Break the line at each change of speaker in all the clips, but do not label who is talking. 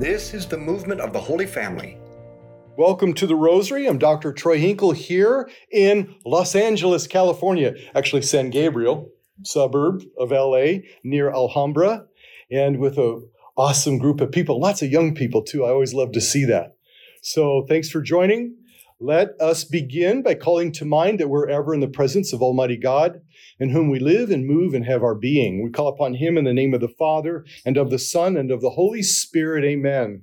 This is the movement of the Holy Family.
Welcome to the Rosary. I'm Dr. Troy Hinkle here in Los Angeles, California, actually San Gabriel, suburb of LA near Alhambra, and with an awesome group of people, lots of young people too. I always love to see that. So thanks for joining. Let us begin by calling to mind that we're ever in the presence of Almighty God, in whom we live and move and have our being. We call upon Him in the name of the Father, and of the Son, and of the Holy Spirit. Amen.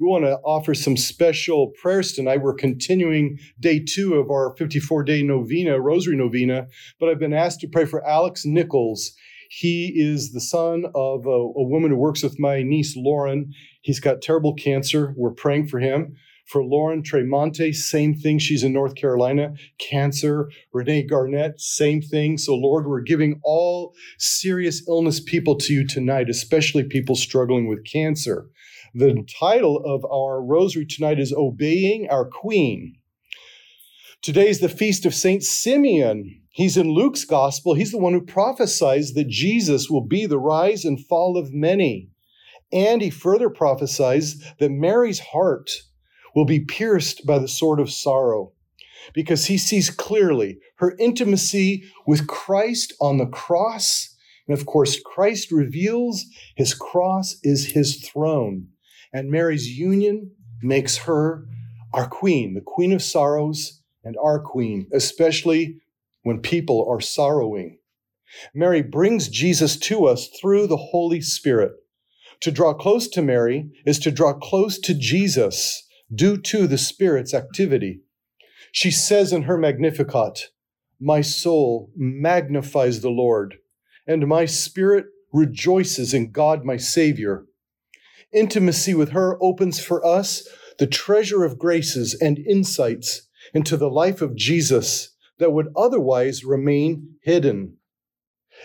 We want to offer some special prayers tonight. We're continuing day two of our 54 day novena, Rosary Novena, but I've been asked to pray for Alex Nichols. He is the son of a, a woman who works with my niece, Lauren. He's got terrible cancer. We're praying for him. For Lauren Tremonte, same thing. She's in North Carolina. Cancer. Renee Garnett, same thing. So, Lord, we're giving all serious illness people to you tonight, especially people struggling with cancer. The title of our rosary tonight is Obeying Our Queen. Today is the feast of Saint Simeon. He's in Luke's gospel. He's the one who prophesies that Jesus will be the rise and fall of many. And he further prophesies that Mary's heart will be pierced by the sword of sorrow because he sees clearly her intimacy with Christ on the cross. And of course, Christ reveals his cross is his throne. And Mary's union makes her our queen, the queen of sorrows and our queen, especially when people are sorrowing. Mary brings Jesus to us through the Holy Spirit. To draw close to Mary is to draw close to Jesus due to the Spirit's activity. She says in her Magnificat, My soul magnifies the Lord, and my spirit rejoices in God my Savior. Intimacy with her opens for us the treasure of graces and insights into the life of Jesus that would otherwise remain hidden.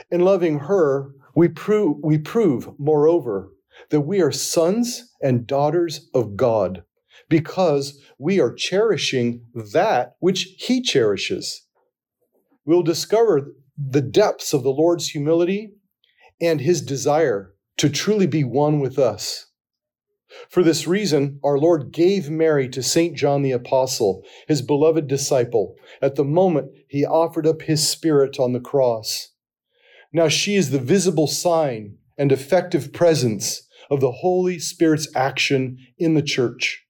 In loving her, we prove, we prove, moreover, that we are sons and daughters of God because we are cherishing that which He cherishes. We'll discover the depths of the Lord's humility and His desire to truly be one with us. For this reason, our Lord gave Mary to St. John the Apostle, his beloved disciple, at the moment he offered up his spirit on the cross. Now she is the visible sign and effective presence of the Holy Spirit's action in the church.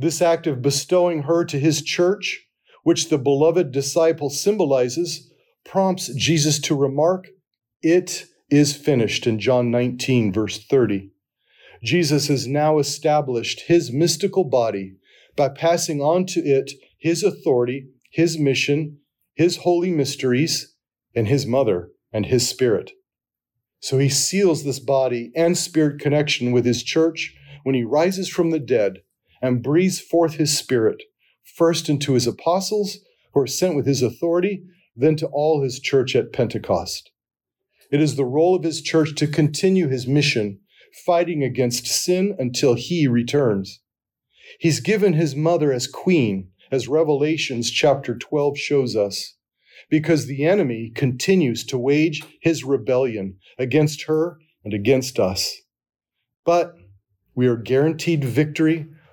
This act of bestowing her to his church, which the beloved disciple symbolizes, prompts Jesus to remark, It is finished in John 19, verse 30. Jesus has now established his mystical body by passing on to it his authority, his mission, his holy mysteries, and his mother and his spirit. So he seals this body and spirit connection with his church when he rises from the dead and breathes forth his spirit, first into his apostles who are sent with his authority, then to all his church at Pentecost. It is the role of his church to continue his mission fighting against sin until he returns. He's given his mother as queen, as Revelations chapter 12 shows us, because the enemy continues to wage his rebellion against her and against us. But we are guaranteed victory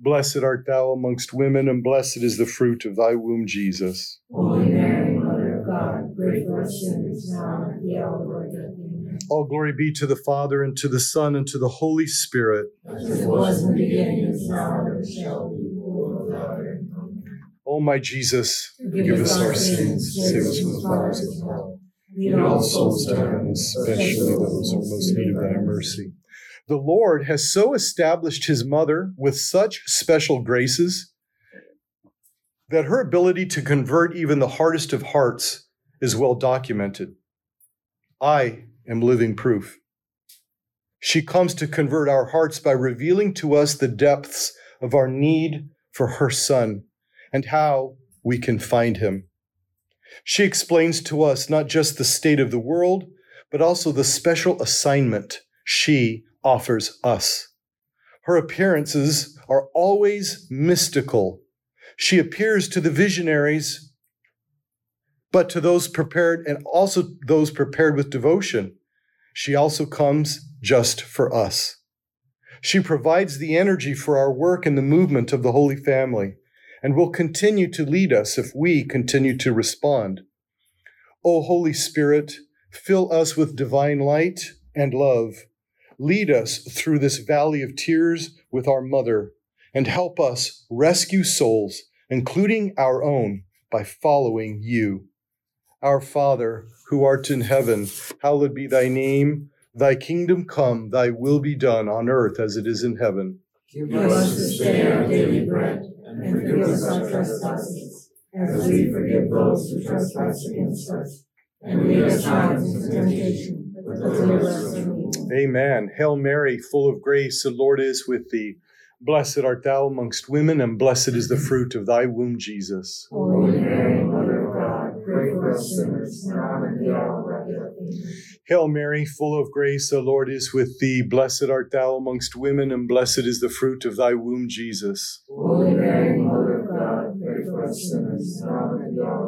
Blessed art thou amongst women, and blessed is the fruit of thy womb, Jesus.
Holy Mary, Mother of God, pray for us sinners now and at the hour of our death. Amen.
All glory be to the Father, and to the Son, and to the Holy Spirit.
As it was in the beginning, is now, and shall be, world without end.
O my Jesus,
Forgive us our sins, save us from the fires of hell. Lead all souls to heaven,
especially those who are most need of thy mercy. The Lord has so established his mother with such special graces that her ability to convert even the hardest of hearts is well documented. I am living proof. She comes to convert our hearts by revealing to us the depths of our need for her Son and how we can find him. She explains to us not just the state of the world, but also the special assignment she offers us. Her appearances are always mystical. She appears to the visionaries, but to those prepared and also those prepared with devotion. She also comes just for us. She provides the energy for our work and the movement of the Holy Family and will continue to lead us if we continue to respond. O Holy Spirit, fill us with divine light and love. Lead us through this valley of tears with our mother and help us rescue souls, including our own, by following you. Our Father, who art in heaven, hallowed be thy name. Thy kingdom come, thy will be done on earth as it is in heaven.
Give us this day our daily bread, and forgive us our trespasses, as we forgive those who trespass against us. And lead us not into temptation, but deliver us from evil.
Amen. Hail Mary, full of grace, the Lord is with thee. Blessed art thou amongst women, and blessed is the fruit of thy womb, Jesus.
Holy Mary, Mother of God, pray for us sinners now and at the hour of our death.
Hail Mary, full of grace, the Lord is with thee. Blessed art thou amongst women, and blessed is the fruit of thy womb, Jesus.
Holy Mary, Mother of God, pray for us sinners now and at the hour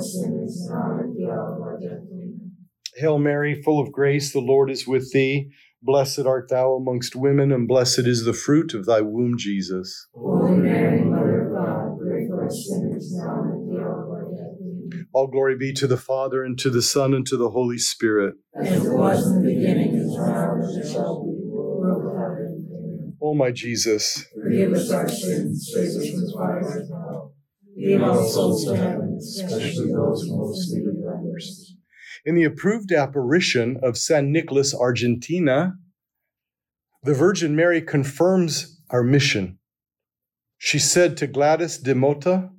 sinners, now at the hour of our death. Amen.
Hail Mary, full of grace, the Lord is with thee. Blessed art thou amongst women, and blessed is the fruit of thy womb, Jesus.
Holy Mary, Mother of God, pray for us sinners, now and at the hour of our death. Amen.
All glory be to the Father, and to the Son, and to the Holy Spirit.
As it was in the beginning, is now, and ever shall be, world without end. Amen.
O my Jesus,
Forgive us our sins, save us from the fires of hell. Lead all souls to heaven, especially those who most need thy mercy.
in the approved apparition of San Nicolás Argentina, the Virgin Mary confirms our mission. She said to Gladys de Motta,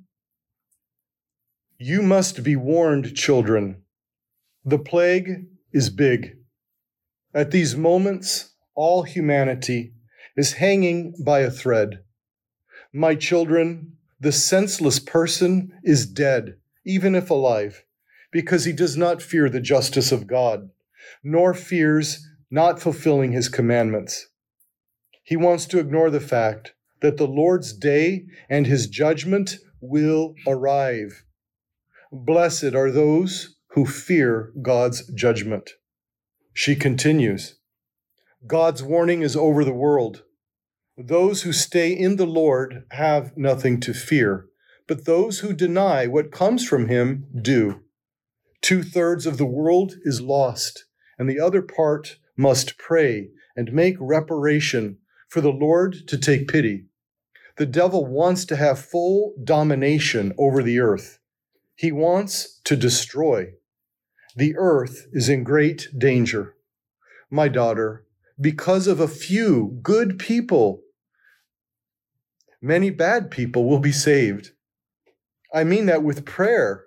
You must be warned, children. The plague is big. At these moments, all humanity is hanging by a thread. My children, the senseless person is dead, even if alive because he does not fear the justice of God, nor fears not fulfilling his commandments. He wants to ignore the fact that the Lord's day and his judgment will arrive. Blessed are those who fear God's judgment. She continues God's warning is over the world. Those who stay in the Lord have nothing to fear, but those who deny what comes from him do. Two thirds of the world is lost, and the other part must pray and make reparation for the Lord to take pity. The devil wants to have full domination over the earth. He wants to destroy. The earth is in great danger. My daughter, because of a few good people, many bad people will be saved. I mean that with prayer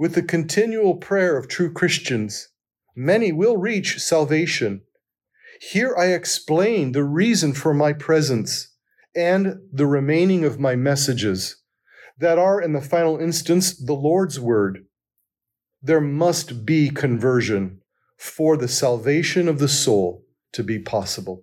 with the continual prayer of true Christians, many will reach salvation. Here I explain the reason for my presence and the remaining of my messages that are, in the final instance, the Lord's word. There must be conversion for the salvation of the soul to be possible.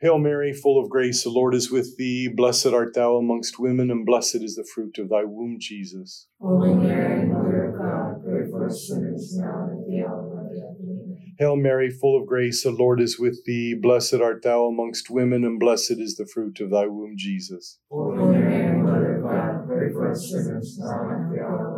Hail Mary, full of grace, the Lord is with thee. Blessed art thou amongst women, and blessed is the fruit of thy womb, Jesus.
Holy Mary, Mother of God, pray for us sinners, now and at the hour of our death. Amen.
Hail Mary, full of grace, the Lord is with thee. Blessed art thou amongst women, and blessed is the fruit of thy womb, Jesus.
Holy Mary, Mother of God, pray for us sinners, now and at the hour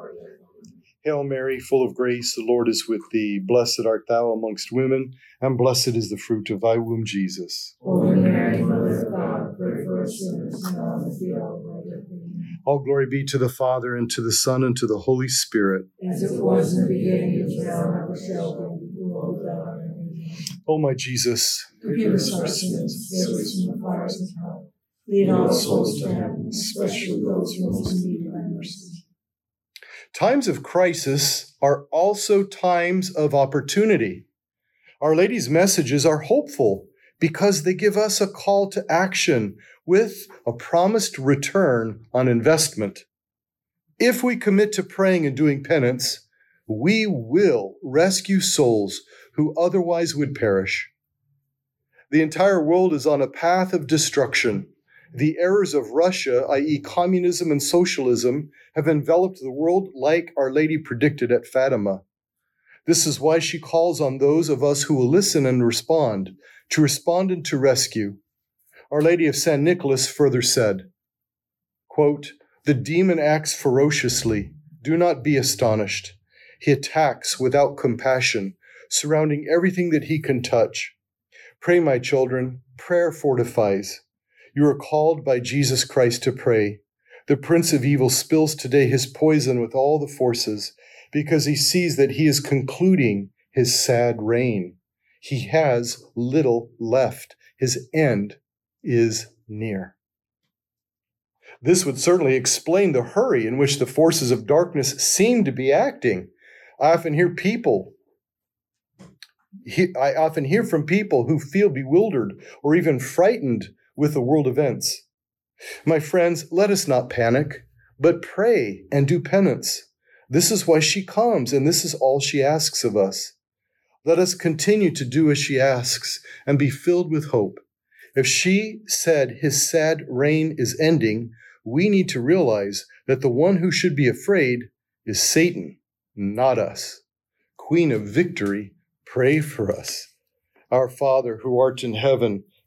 death.
Hail Mary, full of grace, the Lord is with thee. Blessed art thou amongst women, and blessed is the fruit of thy womb, Jesus.
Holy Mary, Mother of God, pray for us sinners, now and at the hour of our death.
All glory be to the Father, and to the Son, and to the Holy Spirit.
As it was in the beginning, is now, and ever shall be, world without end. Amen.
O my Jesus,
Forgive us our sins, save us from the fires of hell. Lead all souls to heaven, especially those who most need.
Times of crisis are also times of opportunity. Our Lady's messages are hopeful because they give us a call to action with a promised return on investment. If we commit to praying and doing penance, we will rescue souls who otherwise would perish. The entire world is on a path of destruction. The errors of Russia, i.e., communism and socialism, have enveloped the world like Our Lady predicted at Fatima. This is why she calls on those of us who will listen and respond to respond and to rescue. Our Lady of San Nicolás further said, quote, The demon acts ferociously. Do not be astonished. He attacks without compassion, surrounding everything that he can touch. Pray, my children. Prayer fortifies. You are called by Jesus Christ to pray. The Prince of Evil spills today his poison with all the forces because he sees that he is concluding his sad reign. He has little left. His end is near. This would certainly explain the hurry in which the forces of darkness seem to be acting. I often hear people I often hear from people who feel bewildered or even frightened with the world events. My friends, let us not panic, but pray and do penance. This is why she comes, and this is all she asks of us. Let us continue to do as she asks and be filled with hope. If she said his sad reign is ending, we need to realize that the one who should be afraid is Satan, not us. Queen of victory, pray for us. Our Father, who art in heaven,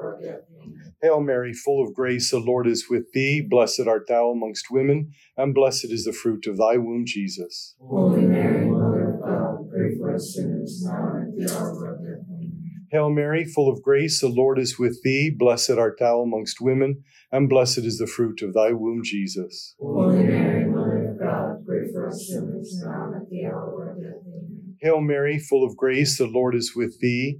death.
Hail Mary, full of grace, the Lord is with thee. Blessed art thou amongst women, and blessed is the fruit of thy womb, Jesus.
Holy Mary, Mother of God, pray for us sinners, now and at the hour of death.
Hail Mary, full of grace, the Lord is with thee. Blessed art thou amongst women, and blessed is the fruit of thy womb, Jesus.
Holy Mary, Mother of God, pray for us sinners, now and at the hour of our death.
Hail Mary, full of grace, the Lord is with thee.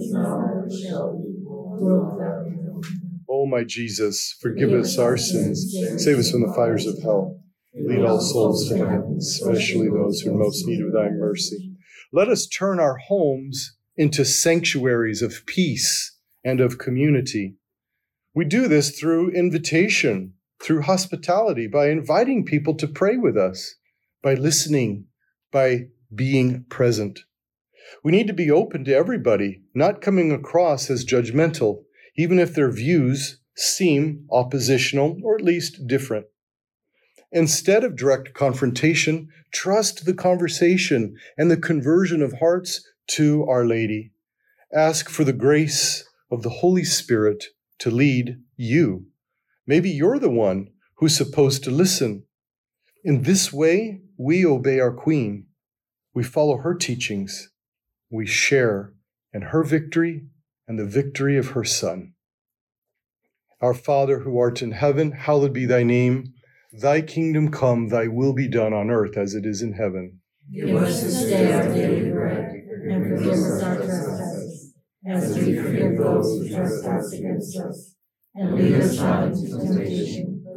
shall.
O oh, my Jesus, forgive us our sins, save us from the fires of hell. Lead all souls to heaven, especially those who are most need of thy mercy. Let us turn our homes into sanctuaries of peace and of community. We do this through invitation, through hospitality, by inviting people to pray with us, by listening, by being present. We need to be open to everybody, not coming across as judgmental, even if their views seem oppositional or at least different. Instead of direct confrontation, trust the conversation and the conversion of hearts to Our Lady. ask for the grace of the Holy Spirit to lead you. Maybe you're the one who's supposed to listen. In this way, we obey our Queen. We follow her teachings. We share in her victory and the victory of her Son. Our Father who art in heaven, hallowed be thy name. Thy kingdom come, thy will be done on earth as it is in heaven.
Give us this day our daily bread, and forgive us our trespasses, as we forgive those who trespass against us. And lead us not into temptation,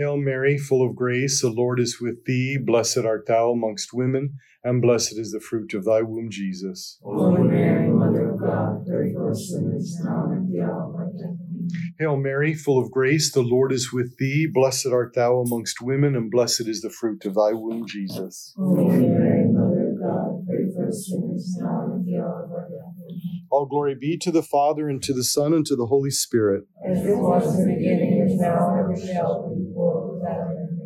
Hail Mary, full of grace, the Lord is with thee. Blessed art thou amongst women, and blessed is the fruit of thy womb, Jesus.
Holy Mary, Mother of God, pray for us sinners now and at the hour of our death.
Hail Mary, full of grace, the Lord is with thee. Blessed art thou amongst women, and blessed is the fruit of thy womb, Jesus.
Holy Mary, Mother of God, pray for us sinners now and at the hour of our death.
All glory be to the Father, and to the Son, and to the Holy Spirit.
As it was in the beginning, now, and ever shall be, world without end.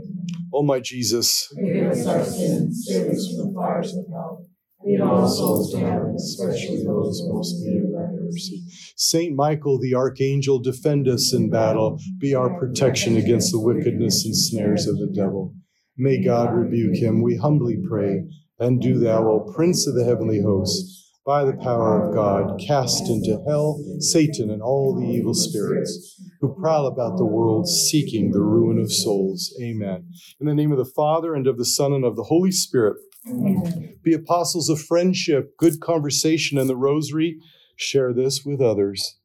O oh, my Jesus,
Forgive us our sins, save us from the fires of hell. Lead all souls to heaven, especially those most in need of thy mercy.
Saint Michael the Archangel, defend us in battle. Be our protection against the wickedness and snares of the devil. May God rebuke him, we humbly pray. And do thou, O Prince of the heavenly host, by the power of God, cast into hell Satan and all the evil spirits who prowl about the world seeking the ruin of souls. Amen. In the name of the Father, and of the Son, and of the Holy Spirit,
Amen.
be apostles of friendship, good conversation, and the rosary. Share this with others.